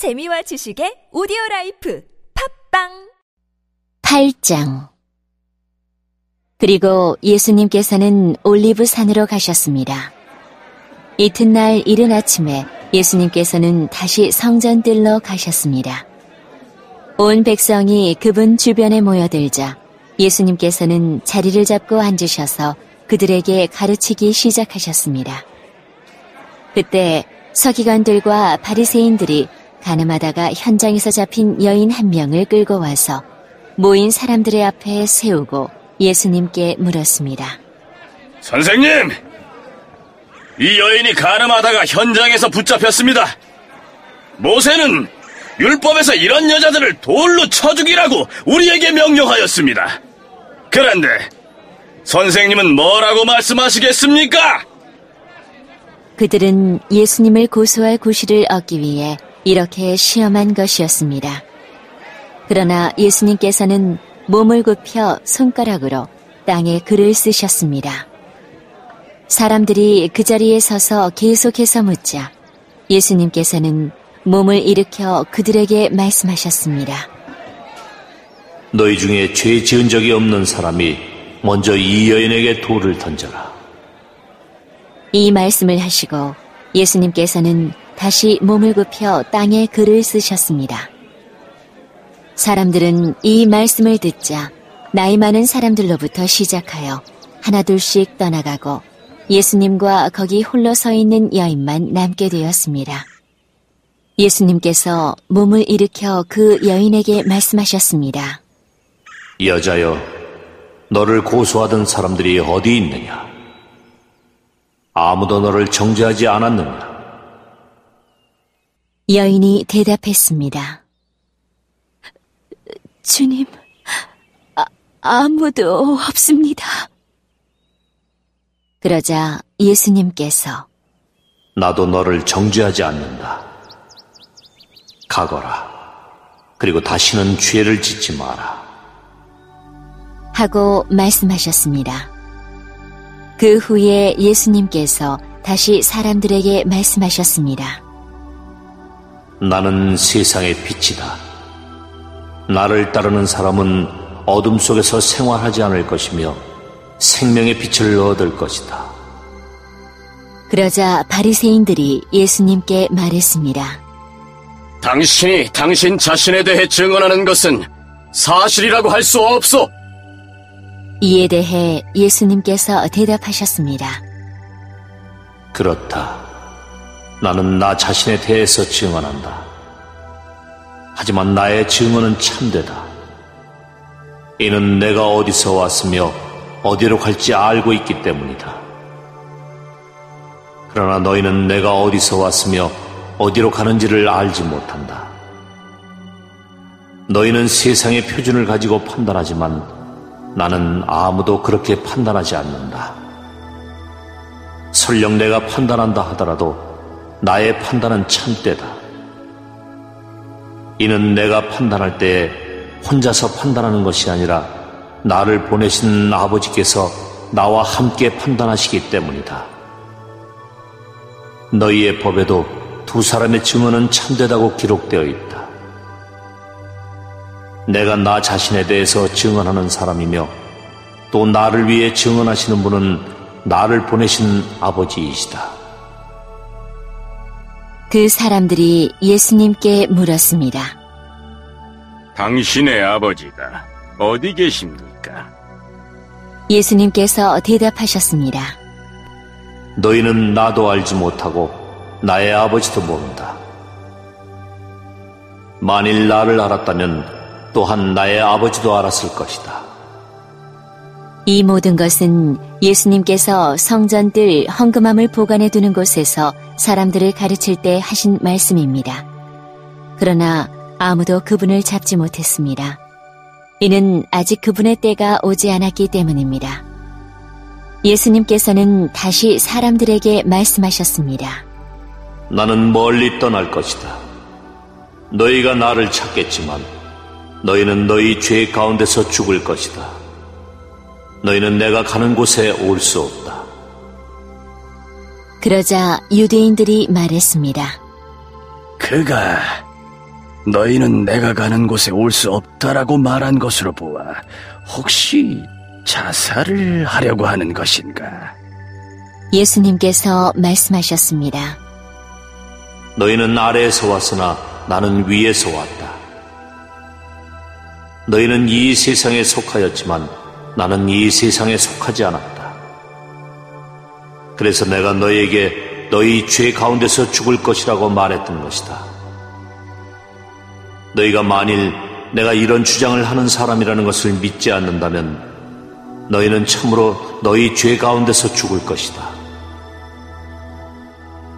재미와 지식의 오디오 라이프 팟빵 8장 그리고 예수님께서는 올리브 산으로 가셨습니다. 이튿날 이른 아침에 예수님께서는 다시 성전뜰로 가셨습니다. 온 백성이 그분 주변에 모여들자 예수님께서는 자리를 잡고 앉으셔서 그들에게 가르치기 시작하셨습니다. 그때 서기관들과 바리새인들이 가늠하다가 현장에서 잡힌 여인 한 명을 끌고 와서 모인 사람들의 앞에 세우고 예수님께 물었습니다. 선생님! 이 여인이 가늠하다가 현장에서 붙잡혔습니다. 모세는 율법에서 이런 여자들을 돌로 쳐 죽이라고 우리에게 명령하였습니다. 그런데 선생님은 뭐라고 말씀하시겠습니까? 그들은 예수님을 고소할 구실을 얻기 위해 이렇게 시험한 것이었습니다. 그러나 예수님께서는 몸을 굽혀 손가락으로 땅에 글을 쓰셨습니다. 사람들이 그 자리에 서서 계속해서 묻자 예수님께서는 몸을 일으켜 그들에게 말씀하셨습니다. 너희 중에 죄 지은 적이 없는 사람이 먼저 이 여인에게 돌을 던져라. 이 말씀을 하시고 예수님께서는 다시 몸을 굽혀 땅에 글을 쓰셨습니다. 사람들은 이 말씀을 듣자 나이 많은 사람들로부터 시작하여 하나둘씩 떠나가고 예수님과 거기 홀로 서 있는 여인만 남게 되었습니다. 예수님께서 몸을 일으켜 그 여인에게 말씀하셨습니다. 여자여, 너를 고소하던 사람들이 어디 있느냐? 아무도 너를 정죄하지 않았느냐? 여인이 대답했습니다. 주님, 아, 아무도 없습니다. 그러자 예수님께서 나도 너를 정죄하지 않는다. 가거라. 그리고 다시는 죄를 짓지 마라. 하고 말씀하셨습니다. 그 후에 예수님께서 다시 사람들에게 말씀하셨습니다. 나는 세상의 빛이다. 나를 따르는 사람은 어둠 속에서 생활하지 않을 것이며 생명의 빛을 얻을 것이다. 그러자 바리새인들이 예수님께 말했습니다. 당신이 당신 자신에 대해 증언하는 것은 사실이라고 할 수 없소. 이에 대해 예수님께서 대답하셨습니다. 그렇다. 나는 나 자신에 대해서 증언한다. 하지만 나의 증언은 참되다. 이는 내가 어디서 왔으며 어디로 갈지 알고 있기 때문이다. 그러나 너희는 내가 어디서 왔으며 어디로 가는지를 알지 못한다. 너희는 세상의 표준을 가지고 판단하지만 나는 아무도 그렇게 판단하지 않는다. 설령 내가 판단한다 하더라도 나의 판단은 참되다. 이는 내가 판단할 때 혼자서 판단하는 것이 아니라 나를 보내신 아버지께서 나와 함께 판단하시기 때문이다. 너희의 법에도 두 사람의 증언은 참되다고 기록되어 있다. 내가 나 자신에 대해서 증언하는 사람이며 또 나를 위해 증언하시는 분은 나를 보내신 아버지이시다. 그 사람들이 예수님께 물었습니다. 당신의 아버지가 어디 계십니까? 예수님께서 대답하셨습니다. 너희는 나도 알지 못하고 나의 아버지도 모른다. 만일 나를 알았다면 또한 나의 아버지도 알았을 것이다. 이 모든 것은 예수님께서 성전들 헌금함을 보관해 두는 곳에서 사람들을 가르칠 때 하신 말씀입니다. 그러나 아무도 그분을 잡지 못했습니다. 이는 아직 그분의 때가 오지 않았기 때문입니다. 예수님께서는 다시 사람들에게 말씀하셨습니다. 나는 멀리 떠날 것이다. 너희가 나를 찾겠지만 너희는 너희 죄 가운데서 죽을 것이다. 너희는 내가 가는 곳에 올 수 없다. 그러자 유대인들이 말했습니다. 그가 너희는 내가 가는 곳에 올 수 없다라고 말한 것으로 보아 혹시 자살을 하려고 하는 것인가? 예수님께서 말씀하셨습니다. 너희는 아래에서 왔으나 나는 위에서 왔다. 너희는 이 세상에 속하였지만 나는 이 세상에 속하지 않았다. 그래서 내가 너희에게 너희 죄 가운데서 죽을 것이라고 말했던 것이다. 너희가 만일 내가 이런 주장을 하는 사람이라는 것을 믿지 않는다면 너희는 참으로 너희 죄 가운데서 죽을 것이다.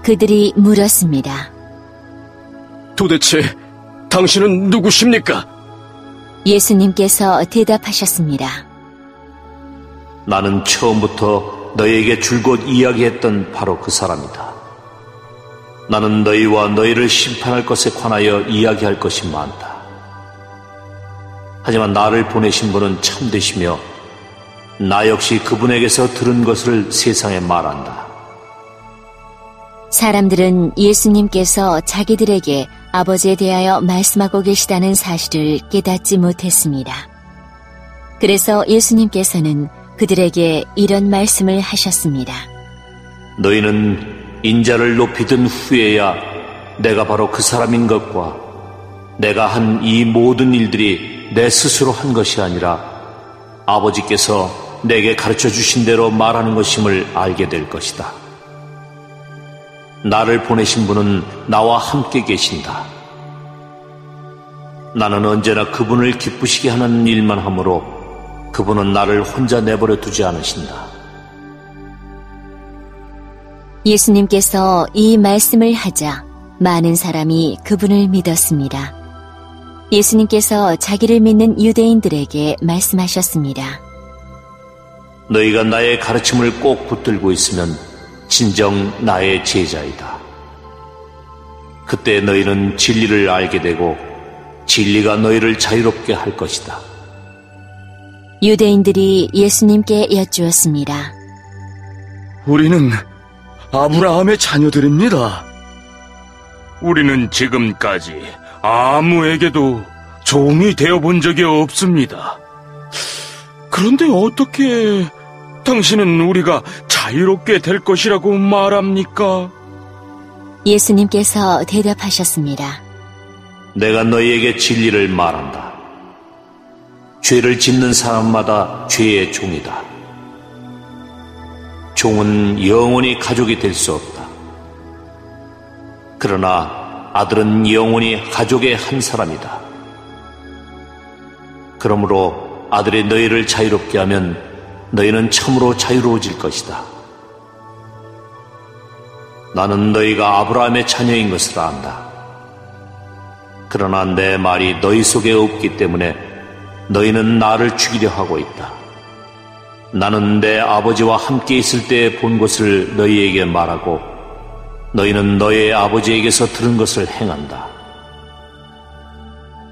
그들이 물었습니다. 도대체 당신은 누구십니까? 예수님께서 대답하셨습니다. 나는 처음부터 너희에게 줄곧 이야기했던 바로 그 사람이다. 나는 너희와 너희를 심판할 것에 관하여 이야기할 것이 많다. 하지만 나를 보내신 분은 참되시며 나 역시 그분에게서 들은 것을 세상에 말한다. 사람들은 예수님께서 자기들에게 아버지에 대하여 말씀하고 계시다는 사실을 깨닫지 못했습니다. 그래서 예수님께서는 그들에게 이런 말씀을 하셨습니다. 너희는 인자를 높이 든 후에야 내가 바로 그 사람인 것과 내가 한 이 모든 일들이 내 스스로 한 것이 아니라 아버지께서 내게 가르쳐 주신 대로 말하는 것임을 알게 될 것이다. 나를 보내신 분은 나와 함께 계신다. 나는 언제나 그분을 기쁘시게 하는 일만 하므로 그분은 나를 혼자 내버려 두지 않으신다. 예수님께서 이 말씀을 하자 많은 사람이 그분을 믿었습니다. 예수님께서 자기를 믿는 유대인들에게 말씀하셨습니다. 너희가 나의 가르침을 꼭 붙들고 있으면 진정 나의 제자이다. 그때 너희는 진리를 알게 되고 진리가 너희를 자유롭게 할 것이다. 유대인들이 예수님께 여쭈었습니다. 우리는 아브라함의 자녀들입니다. 우리는 지금까지 아무에게도 종이 되어 본 적이 없습니다. 그런데 어떻게 당신은 우리가 자유롭게 될 것이라고 말합니까? 예수님께서 대답하셨습니다. 내가 너희에게 진리를 말한다. 죄를 짓는 사람마다 죄의 종이다. 종은 영원히 가족이 될 수 없다. 그러나 아들은 영원히 가족의 한 사람이다. 그러므로 아들이 너희를 자유롭게 하면 너희는 참으로 자유로워질 것이다. 나는 너희가 아브라함의 자녀인 것을 안다. 그러나 내 말이 너희 속에 없기 때문에 너희는 나를 죽이려 하고 있다. 나는 내 아버지와 함께 있을 때 본 것을 너희에게 말하고 너희는 너의 아버지에게서 들은 것을 행한다.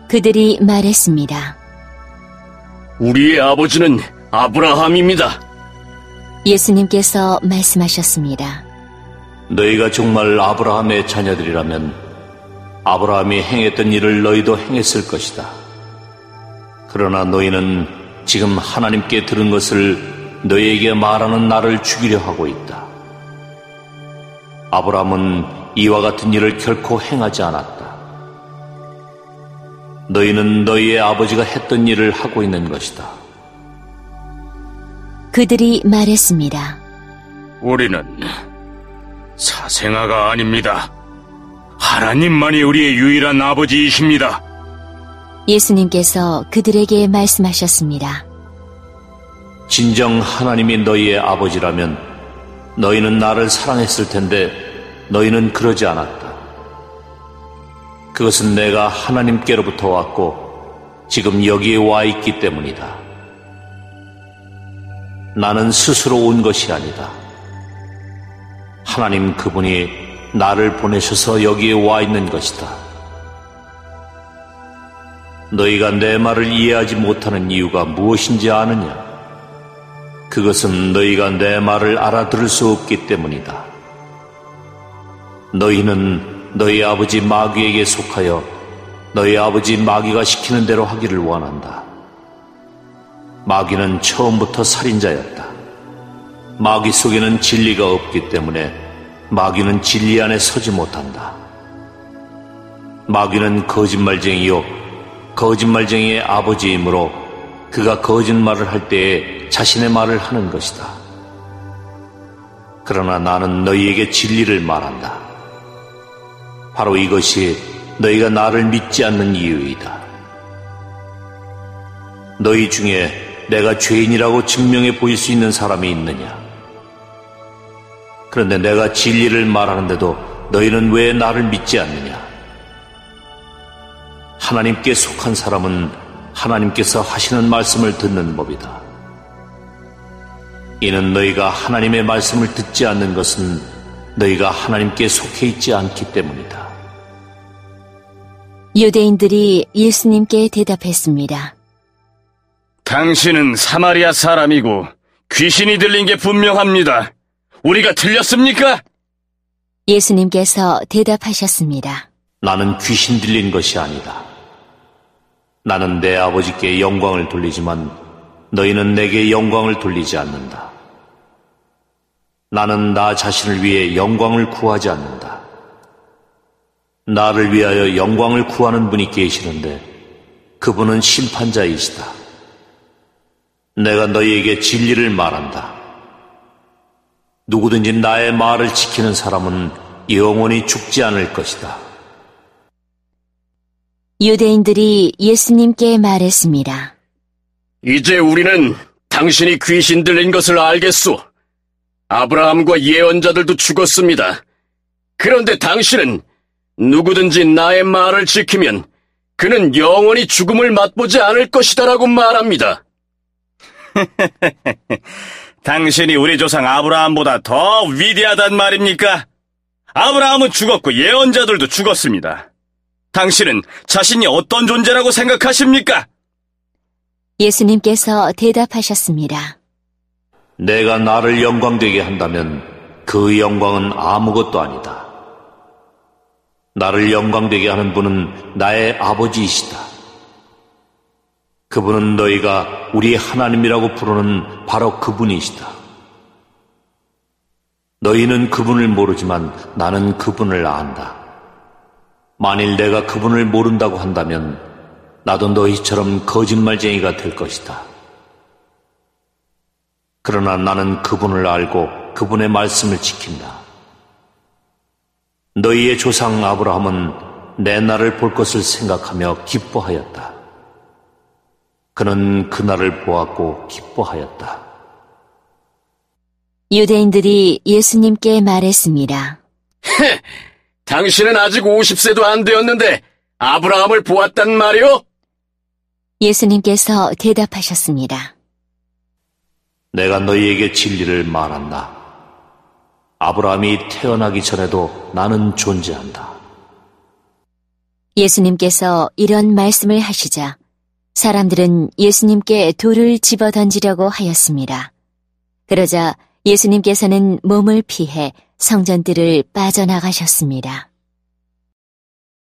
그들이 말했습니다. 우리의 아버지는 아브라함입니다. 예수님께서 말씀하셨습니다. 너희가 정말 아브라함의 자녀들이라면 아브라함이 행했던 일을 너희도 행했을 것이다. 그러나 너희는 지금 하나님께 들은 것을 너희에게 말하는 나를 죽이려 하고 있다. 아브라함은 이와 같은 일을 결코 행하지 않았다. 너희는 너희의 아버지가 했던 일을 하고 있는 것이다. 그들이 말했습니다. 우리는 사생아가 아닙니다. 하나님만이 우리의 유일한 아버지이십니다. 예수님께서 그들에게 말씀하셨습니다. 진정 하나님이 너희의 아버지라면 너희는 나를 사랑했을 텐데 너희는 그러지 않았다. 그것은 내가 하나님께로부터 왔고 지금 여기에 와 있기 때문이다. 나는 스스로 온 것이 아니다. 하나님 그분이 나를 보내셔서 여기에 와 있는 것이다. 너희가 내 말을 이해하지 못하는 이유가 무엇인지 아느냐? 그것은 너희가 내 말을 알아들을 수 없기 때문이다. 너희는 너희 아버지 마귀에게 속하여 너희 아버지 마귀가 시키는 대로 하기를 원한다. 마귀는 처음부터 살인자였다. 마귀 속에는 진리가 없기 때문에 마귀는 진리 안에 서지 못한다. 마귀는 거짓말쟁이요, 거짓말쟁이의 아버지이므로 그가 거짓말을 할 때에 자신의 말을 하는 것이다. 그러나 나는 너희에게 진리를 말한다. 바로 이것이 너희가 나를 믿지 않는 이유이다. 너희 중에 내가 죄인이라고 증명해 보일 수 있는 사람이 있느냐? 그런데 내가 진리를 말하는데도 너희는 왜 나를 믿지 않느냐? 하나님께 속한 사람은 하나님께서 하시는 말씀을 듣는 법이다. 이는 너희가 하나님의 말씀을 듣지 않는 것은 너희가 하나님께 속해 있지 않기 때문이다. 유대인들이 예수님께 대답했습니다. 당신은 사마리아 사람이고 귀신이 들린 게 분명합니다. 우리가 틀렸습니까? 예수님께서 대답하셨습니다. 나는 귀신 들린 것이 아니다. 나는 내 아버지께 영광을 돌리지만 너희는 내게 영광을 돌리지 않는다. 나는 나 자신을 위해 영광을 구하지 않는다. 나를 위하여 영광을 구하는 분이 계시는데 그분은 심판자이시다. 내가 너희에게 진리를 말한다. 누구든지 나의 말을 지키는 사람은 영원히 죽지 않을 것이다. 유대인들이 예수님께 말했습니다. 이제 우리는 당신이 귀신 들린 것을 알겠소. 아브라함과 예언자들도 죽었습니다. 그런데 당신은 누구든지 나의 말을 지키면 그는 영원히 죽음을 맛보지 않을 것이다라고 말합니다. 당신이 우리 조상 아브라함보다 더 위대하단 말입니까? 아브라함은 죽었고 예언자들도 죽었습니다. 당신은 자신이 어떤 존재라고 생각하십니까? 예수님께서 대답하셨습니다. 내가 나를 영광되게 한다면 그 영광은 아무것도 아니다. 나를 영광되게 하는 분은 나의 아버지이시다. 그분은 너희가 우리 하나님이라고 부르는 바로 그분이시다. 너희는 그분을 모르지만 나는 그분을 안다. 만일 내가 그분을 모른다고 한다면 나도 너희처럼 거짓말쟁이가 될 것이다. 그러나 나는 그분을 알고 그분의 말씀을 지킨다. 너희의 조상 아브라함은 내 날을 볼 것을 생각하며 기뻐하였다. 그는 그 날을 보았고 기뻐하였다. 유대인들이 예수님께 말했습니다. 당신은 아직 50세도 안 되었는데 아브라함을 보았단 말이오? 예수님께서 대답하셨습니다. 내가 너희에게 진리를 말한다. 아브라함이 태어나기 전에도 나는 존재한다. 예수님께서 이런 말씀을 하시자 사람들은 예수님께 돌을 집어 던지려고 하였습니다. 그러자 예수님께서는 몸을 피해 성전들을 빠져나가셨습니다.